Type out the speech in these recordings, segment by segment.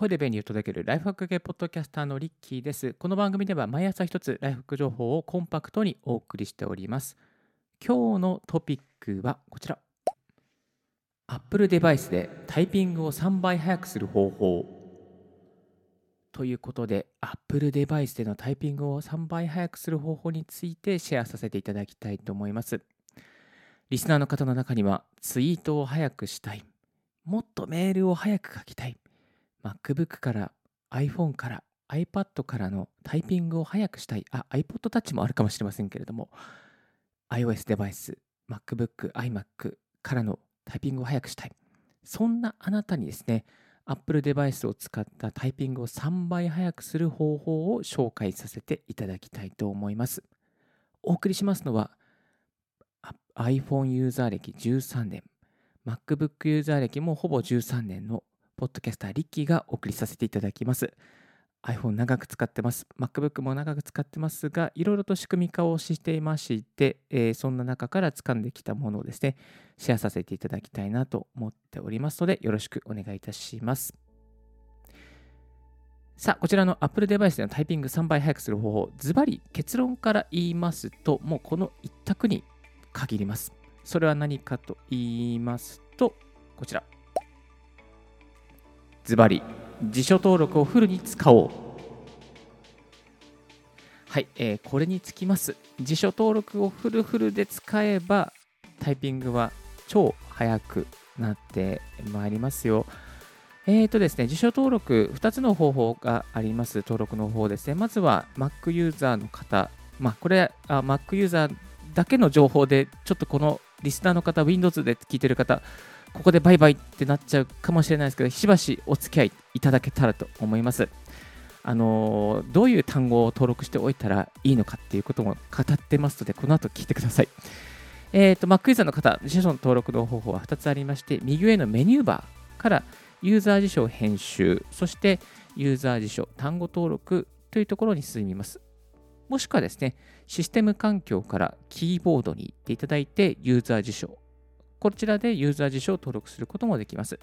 声で便利を届けるライフハック系ポッドキャスターのリッキーです。この番組では毎朝一つライフハック情報をコンパクトにお送りしております。今日のトピックはこちら。Apple デバイスでタイピングを3倍速くする方法。ということで、Apple デバイスでのタイピングを3倍速くする方法についてシェアさせていただきたいと思います。リスナーの方の中には、ツイートを早くしたい。もっとメールを早く書きたい。MacBook から iPhone から iPad からのタイピングを早くしたい。あ、iPod Touch もあるかもしれませんけれども、iOS デバイス、MacBook、iMac からのタイピングを早くしたい。そんなあなたにですね、Apple デバイスを使ったタイピングを3倍早くする方法を紹介させていただきたいと思います。お送りしますのは、iPhone ユーザー歴13年、MacBook ユーザー歴もほぼ13年のポッドキャスターリッキーがお送りさせていただきます。iPhone 長く使ってます。MacBook も長く使ってますが、いろいろと仕組み化をしていまして、えー、そんな中から掴んできたものをですね、シェアさせていただきたいなと思っておりますので、よろしくお願いいたします。さあ、こちらの Apple デバイスでのタイピング3倍速くする方法、ズバリ結論から言いますと、もうこの一択に限ります。それは何かと言いますと、こちら。ズバリ辞書登録をフルに使おう。はい、えー、これにつきます。辞書登録をフルフルで使えばタイピングは超速くなってまいりますよ。えーとですね、辞書登録、2つの方法があります、登録の方ですね。まずは Mac ユーザーの方、まあ、これあ、Mac ユーザーだけの情報で、ちょっとこのリスナーの方、Windows で聞いてる方、ここでバイバイってなっちゃうかもしれないですけど、しばしお付き合いいただけたらと思います。あのどういう単語を登録しておいたらいいのかっていうことも語ってますので、この後聞いてください。えっ、ー、と、Mac ユーザーの方、辞書の登録の方法は2つありまして、右上のメニューバーからユーザー辞書編集、そしてユーザー辞書単語登録というところに進みます。もしくはですね、システム環境からキーボードに行っていただいて、ユーザー辞書こちらでユーザー辞書を登録することもできます。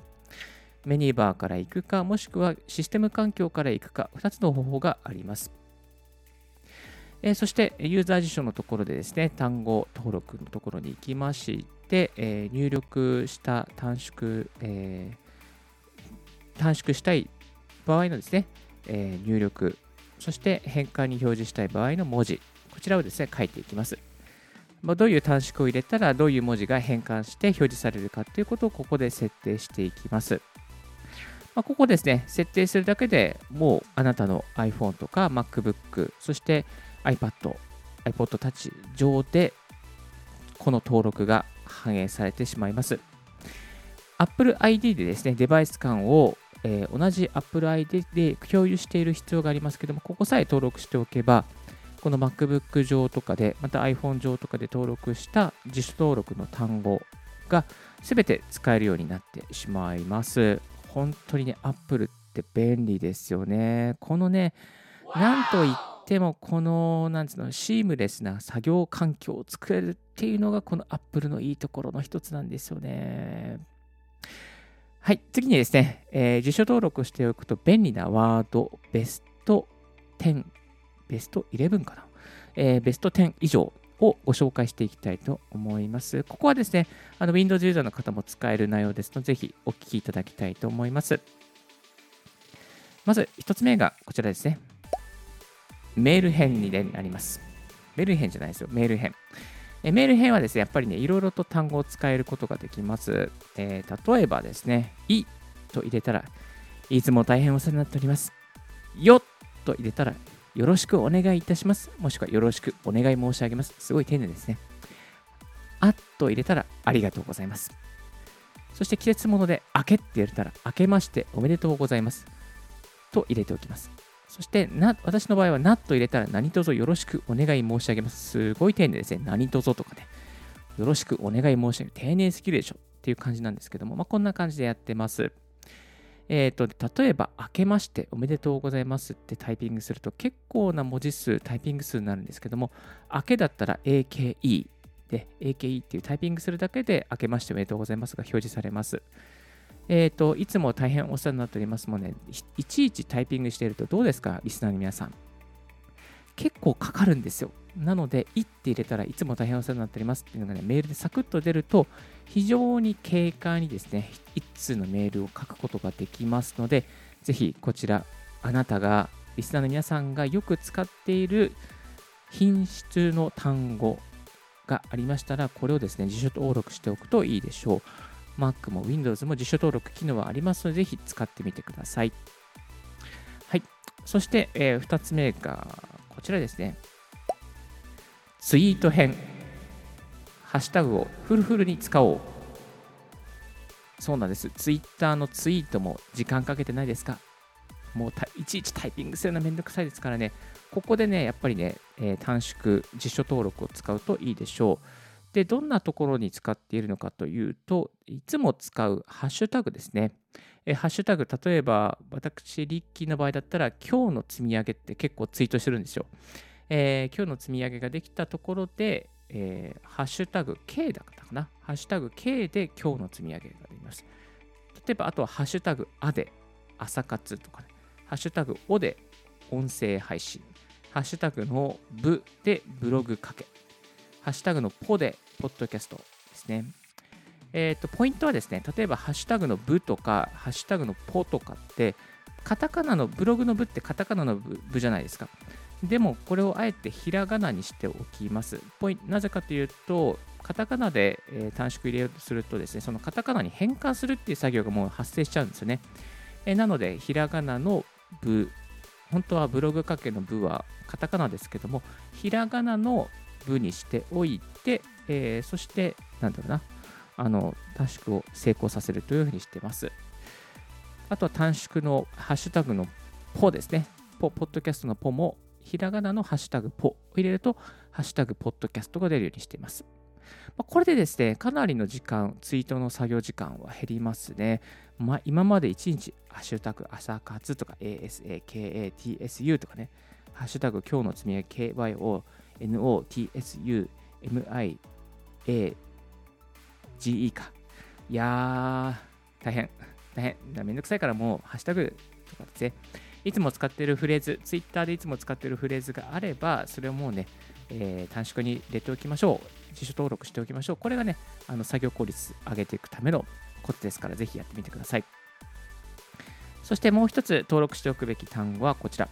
メニューバーから行くか、もしくはシステム環境から行くか、2つの方法があります。え、そして、ユーザー辞書のところでですね、単語登録のところに行きまして、え、入力した短縮、えー、短縮したい場合のですね、え入力、そして変換に表示したい場合の文字、こちらをですね、書いていきます。ま、どういう短縮を入れたらどういう文字が変換して表示されるかということをここで設定していきます。まあ、ここですね、設定するだけでもうあなたの iPhone とか MacBook、そして iPad、iPod Touch 上でこの登録が反映されてしまいます。Apple ID でですね、デバイス間を、えー、同じ Apple ID で共有している必要がありますけども、ここさえ登録しておけば、この MacBook 上とかで、また iPhone 上とかで登録した自主登録の単語が全て使えるようになってしまいます。本当にね、Apple って便利ですよね。このね、なんといっても、この、なんつうの、シームレスな作業環境を作れるっていうのが、この Apple のいいところの一つなんですよね。はい、次にですね、えー、辞書登録しておくと便利なワードベスト10ベスト11かな、えー、ベスト10以上をご紹介していきたいと思います。ここはですね、Windows ユーザーの方も使える内容ですので、ぜひお聞きいただきたいと思います。まず1つ目がこちらですね。メール編になります。メール編じゃないですよ、メール編。えメール編はですね、やっぱりね、いろいろと単語を使えることができます。えー、例えばですね、いと入れたら、いつも大変お世話になっております。よと入れたら、よろしくお願いいたします。もしくはよろしくお願い申し上げます。すごい丁寧ですね。あっと入れたらありがとうございます。そして季節物で明けって入れたら明けましておめでとうございます。と入れておきます。そしてな、私の場合はなっと入れたら何卒よろしくお願い申し上げます。すごい丁寧ですね。何卒とかね。よろしくお願い申し上げる。丁寧すぎるでしょっていう感じなんですけども、まあ、こんな感じでやってます。えーと、例えば、明けましておめでとうございますってタイピングすると結構な文字数、タイピング数になるんですけども、明けだったら AKE で、AKE っていうタイピングするだけで、明けましておめでとうございますが表示されます。えっ、ー、と、いつも大変お世話になっておりますもんね、いちいちタイピングしているとどうですか、リスナーの皆さん。結構かかるんですよ。なので、いって入れたらいつも大変お世話になっておりますっていうのがね、メールでサクッと出ると、非常に軽快にですね、一通のメールを書くことができますので、ぜひこちら、あなたが、リスナーの皆さんがよく使っている品質の単語がありましたら、これをですね、辞書登録しておくといいでしょう。Mac も Windows も辞書登録機能はありますので、ぜひ使ってみてください。はい。そして、えー、2つ目がこちらですね。ツイート編。ハッシュタグをフルフルに使おう。そうなんです。ツイッターのツイートも時間かけてないですか？もういちいちタイピングするのめんどくさいですからね。ここでね、やっぱりね、えー、短縮、辞書登録を使うといいでしょう。で、どんなところに使っているのかというと、いつも使うハッシュタグですね。えハッシュタグ、例えば私、リッキーの場合だったら、今日の積み上げって結構ツイートしてるんですよ。えー、今日の積み上げができたところで、えー、ハッシュタグ K だったかな。ハッシュタグ K で今日の積み上げがあります。例えば、あとはハッシュタグあで朝活とかね。ハッシュタグおで音声配信。ハッシュタグの部でブログかけ。ハッシュタグのポでポッドキャストですね。えっ、ー、と、ポイントはですね、例えばハッシュタグの部とか、ハッシュタグのポとかって、カタカナの、ブログの部ってカタカナの部じゃないですか。でも、これをあえてひらがなにしておきます。ポイなぜかというと、カタカナで、短縮入れようとするとですね、そのカタカナに変換するっていう作業がもう発生しちゃうんですよね。え、なので、ひらがなの部、本当はブログかけの部はカタカナですけども、ひらがなの部にしておいて、えー、そして、なんだろうな、あの短縮を成功させるというふうにしてます。あとは短縮のハッシュタグのポですね。ポ、ポッドキャストのポも、ひらがなのハッシュタグポを入れると、ハッシュタグポッドキャストが出るようにしています。まあ、これでですね、かなりの時間、ツイートの作業時間は減りますね。まあ、今まで1日、ハッシュタグ朝活とか ASAKATSU とかね、ハッシュタグ今日の積み上げ KYONOTSUMIA GE か。いやー、大変。大変。めんどくさいからもう、ハッシュタグとかですね。いつも使っているフレーズ、ツイッターでいつも使っているフレーズがあれば、それをもうね、えー、短縮に入れておきましょう。辞書登録しておきましょう。これがね、あの作業効率上げていくためのコツですから、ぜひやってみてください。そしてもう一つ登録しておくべき単語はこちら。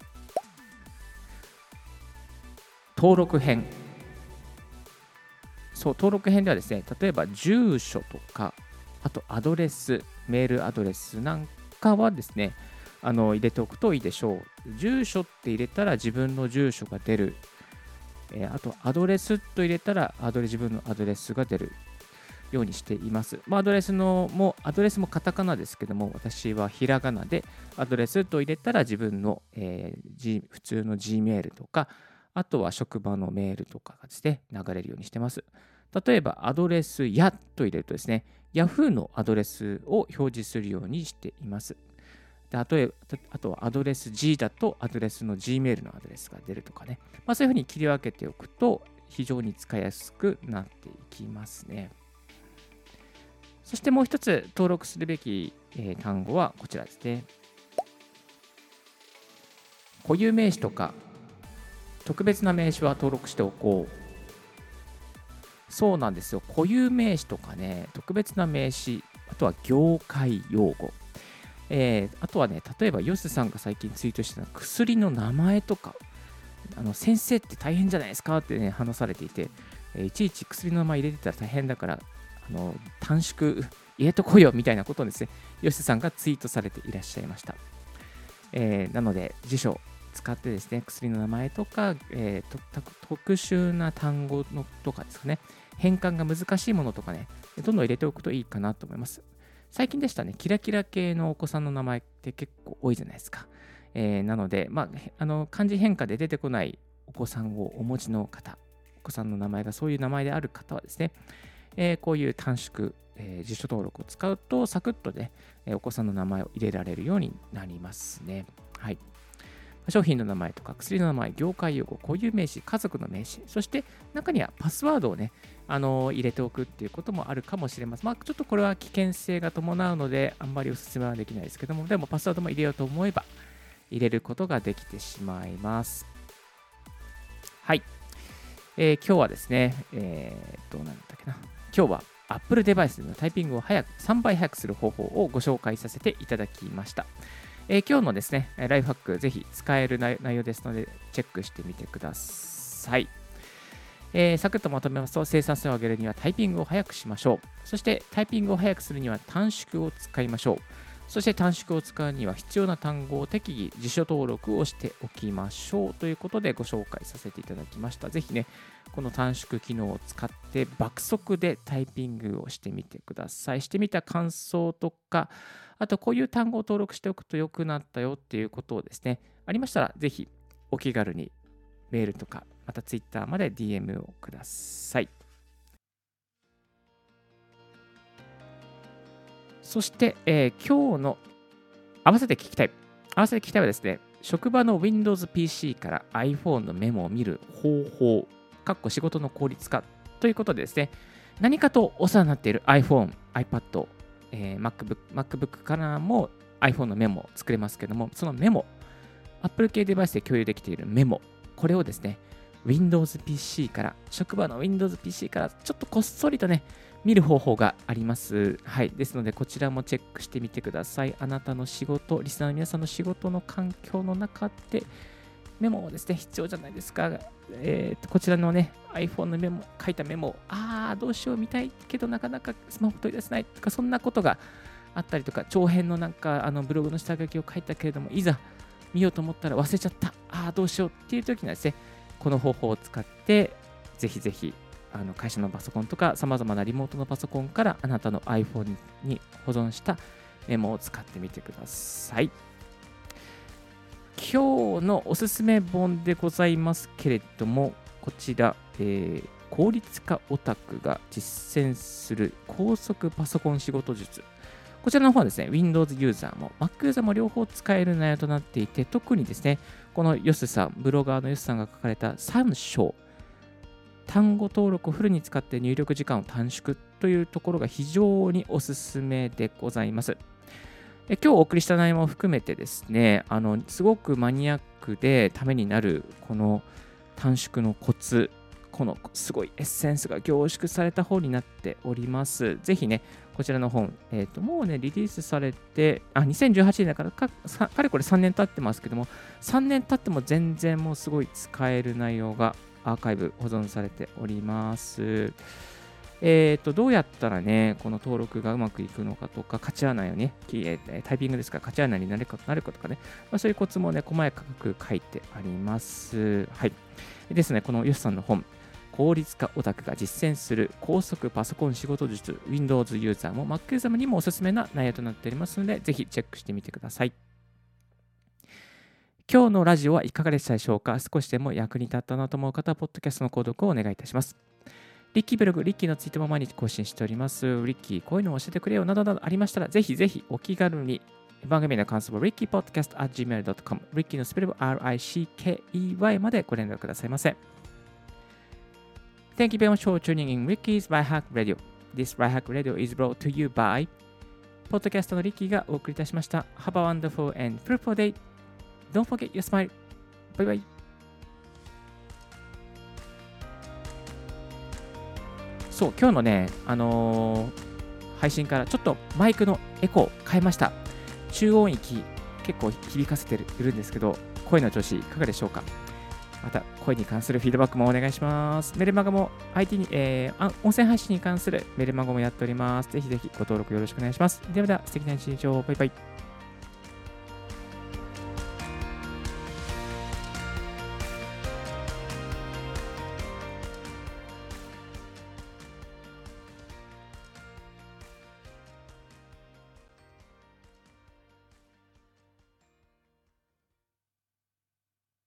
登録編。そう、登録編ではですね、例えば住所とか、あとアドレス、メールアドレスなんかはですね、あの入れておくといいでしょう。住所って入れたら自分の住所が出る。えー、あと、アドレスと入れたらアドレ自分のアドレスが出るようにしています。まあ、アドレスのも、アドレスもカタカナですけども、私はひらがなでアドレスと入れたら自分の、えー、G、普通の Gmail とか、あとは職場のメールとかがですね、流れるようにしてます。例えば、アドレスやと入れるとですね、Yahoo のアドレスを表示するようにしています。であとあとはアドレス G だとアドレスの Gmail のアドレスが出るとかね、まあ、そういうふうに切り分けておくと非常に使いやすくなっていきますね。そしてもう一つ登録するべき、えー、単語はこちらですね。固有名詞とか特別な名詞は登録しておこう。そうなんですよ。固有名詞とかね、特別な名詞、あとは業界用語。えー、あとはね、例えば、ヨスさんが最近ツイートしてた薬の名前とか、あの先生って大変じゃないですかってね、話されていて、えー、いちいち薬の名前入れてたら大変だから、あの短縮 入れとこうよみたいなことをですね、ヨスさんがツイートされていらっしゃいました。えー、なので、辞書使ってですね、薬の名前とか、えー、特殊な単語のとかですかね、変換が難しいものとかね、どんどん入れておくといいかなと思います。最近でしたね、キラキラ系のお子さんの名前って結構多いじゃないですか。えー、なので、まあ、あの漢字変化で出てこないお子さんをお持ちの方、お子さんの名前がそういう名前である方はですね、えー、こういう短縮、えー、辞書登録を使うと、サクッとね、えお子さんの名前を入れられるようになりますね。はい。商品の名前とか薬の名前、業界用語、固有名詞、家族の名詞、そして中にはパスワードをね、あの入れておくっていうこともあるかもしれません。まあ、ちょっとこれは危険性が伴うので、あんまりお勧めはできないですけども、でもパスワードも入れようと思えば、入れることができてしまいます。はい。えー、今日はですね、えー、どうなんだっけな。今日は Apple デバイスのタイピングを早く3倍早くする方法をご紹介させていただきました。えー、今日のですね、ライフハック、ぜひ使える内容ですので、チェックしてみてください。えー、サクッとまとめますと、生産性を上げるにはタイピングを早くしましょう。そしてタイピングを早くするには短縮を使いましょう。そして短縮を使うには必要な単語を適宜辞書登録をしておきましょうということでご紹介させていただきました。ぜひね、この短縮機能を使って爆速でタイピングをしてみてください。してみた感想とか、あとこういう単語を登録しておくと良くなったよっていうことをですね、ありましたらぜひお気軽にメールとか、また Twitter まで DM をください。そして、えー、今日の合わせて聞きたい。合わせて聞きたいはですね、職場の Windows PC から iPhone のメモを見る方法、かっこ仕事の効率化ということでですね、何かとお世話になっている iPhone、iPad、えー、MacBook, MacBook からも iPhone のメモを作れますけども、そのメモ、Apple 系デバイスで共有できているメモ、これをですね、Windows PC から、職場の Windows PC からちょっとこっそりとね、見る方法があります。はい。ですので、こちらもチェックしてみてください。あなたの仕事、リスナーの皆さんの仕事の環境の中で、メモをですね、必要じゃないですか。えー、とこちらのね、iPhone のメモ、書いたメモ、ああ、どうしよう見たいけど、なかなかスマホ取り出せないとか、そんなことがあったりとか、長編のなんか、あのブログの下書きを書いたけれども、いざ見ようと思ったら忘れちゃった。ああ、どうしようっていう時にはですね、この方法を使って、ぜひぜひあの会社のパソコンとかさまざまなリモートのパソコンからあなたの iPhone に保存したメモを使ってみてください。今日のおすすめ本でございますけれども、こちら、えー、効率化オタクが実践する高速パソコン仕事術。こちらの方はですね、Windows ユーザーも Mac ユーザーも両方使える内容となっていて、特にですね、このヨスさん、ブロガーのヨスさんが書かれた3章、単語登録をフルに使って入力時間を短縮というところが非常におすすめでございます。今日お送りした内容も含めてですね、あのすごくマニアックでためになるこの短縮のコツ、このすごいエッセンスが凝縮された本になっております。ぜひね、こちらの本、えーと、もうね、リリースされて、あ、2018年だからか、かれこれ3年経ってますけども、3年経っても全然もうすごい使える内容がアーカイブ保存されております。え、ー、と、どうやったらね、この登録がうまくいくのかとか、勝ち穴よね、タイピングですから勝ち穴になるかなるかとかね、まあ、そういうコツもね、細かく書いてあります。はい。ですね、このヨシさんの本、効率化オタクが実践する高速パソコン仕事術 Windows ユーザーも Mac ユーザーにもおすすめな内容となっておりますので、ぜひチェックしてみてください。今日のラジオはいかがでしたでしょうか？少しでも役に立ったなと思う方は、ポッドキャストの購読をお願いいたします。リッキーブログ、リッキーのツイートも毎日更新しております。リッキー、こういうのを教えてくれよなどなどありましたら、ぜひぜひお気軽に番組の感想は rickypodcast.gmail.com、リッキーのスペルは RICKEY までご連絡くださいませ。Thank you very much for tuning in Ricky's Right Hack Radio. This RIHACK Radio is brought to you by ポッドキャストのリッキーがお送りいたしました。Have a wonderful and fruitful day! Don't forget your smile. Bye bye. そう、今日のね、あのー、配信からちょっとマイクのエコー変えました。中音域結構響かせてるんですけど、声の調子いかがでしょうか？また声に関するフィードバックもお願いします。メルマガも IT に、えー、音声配信に関するメルマガもやっております。ぜひぜひご登録よろしくお願いします。ではでは素敵な一日を。バイバイ。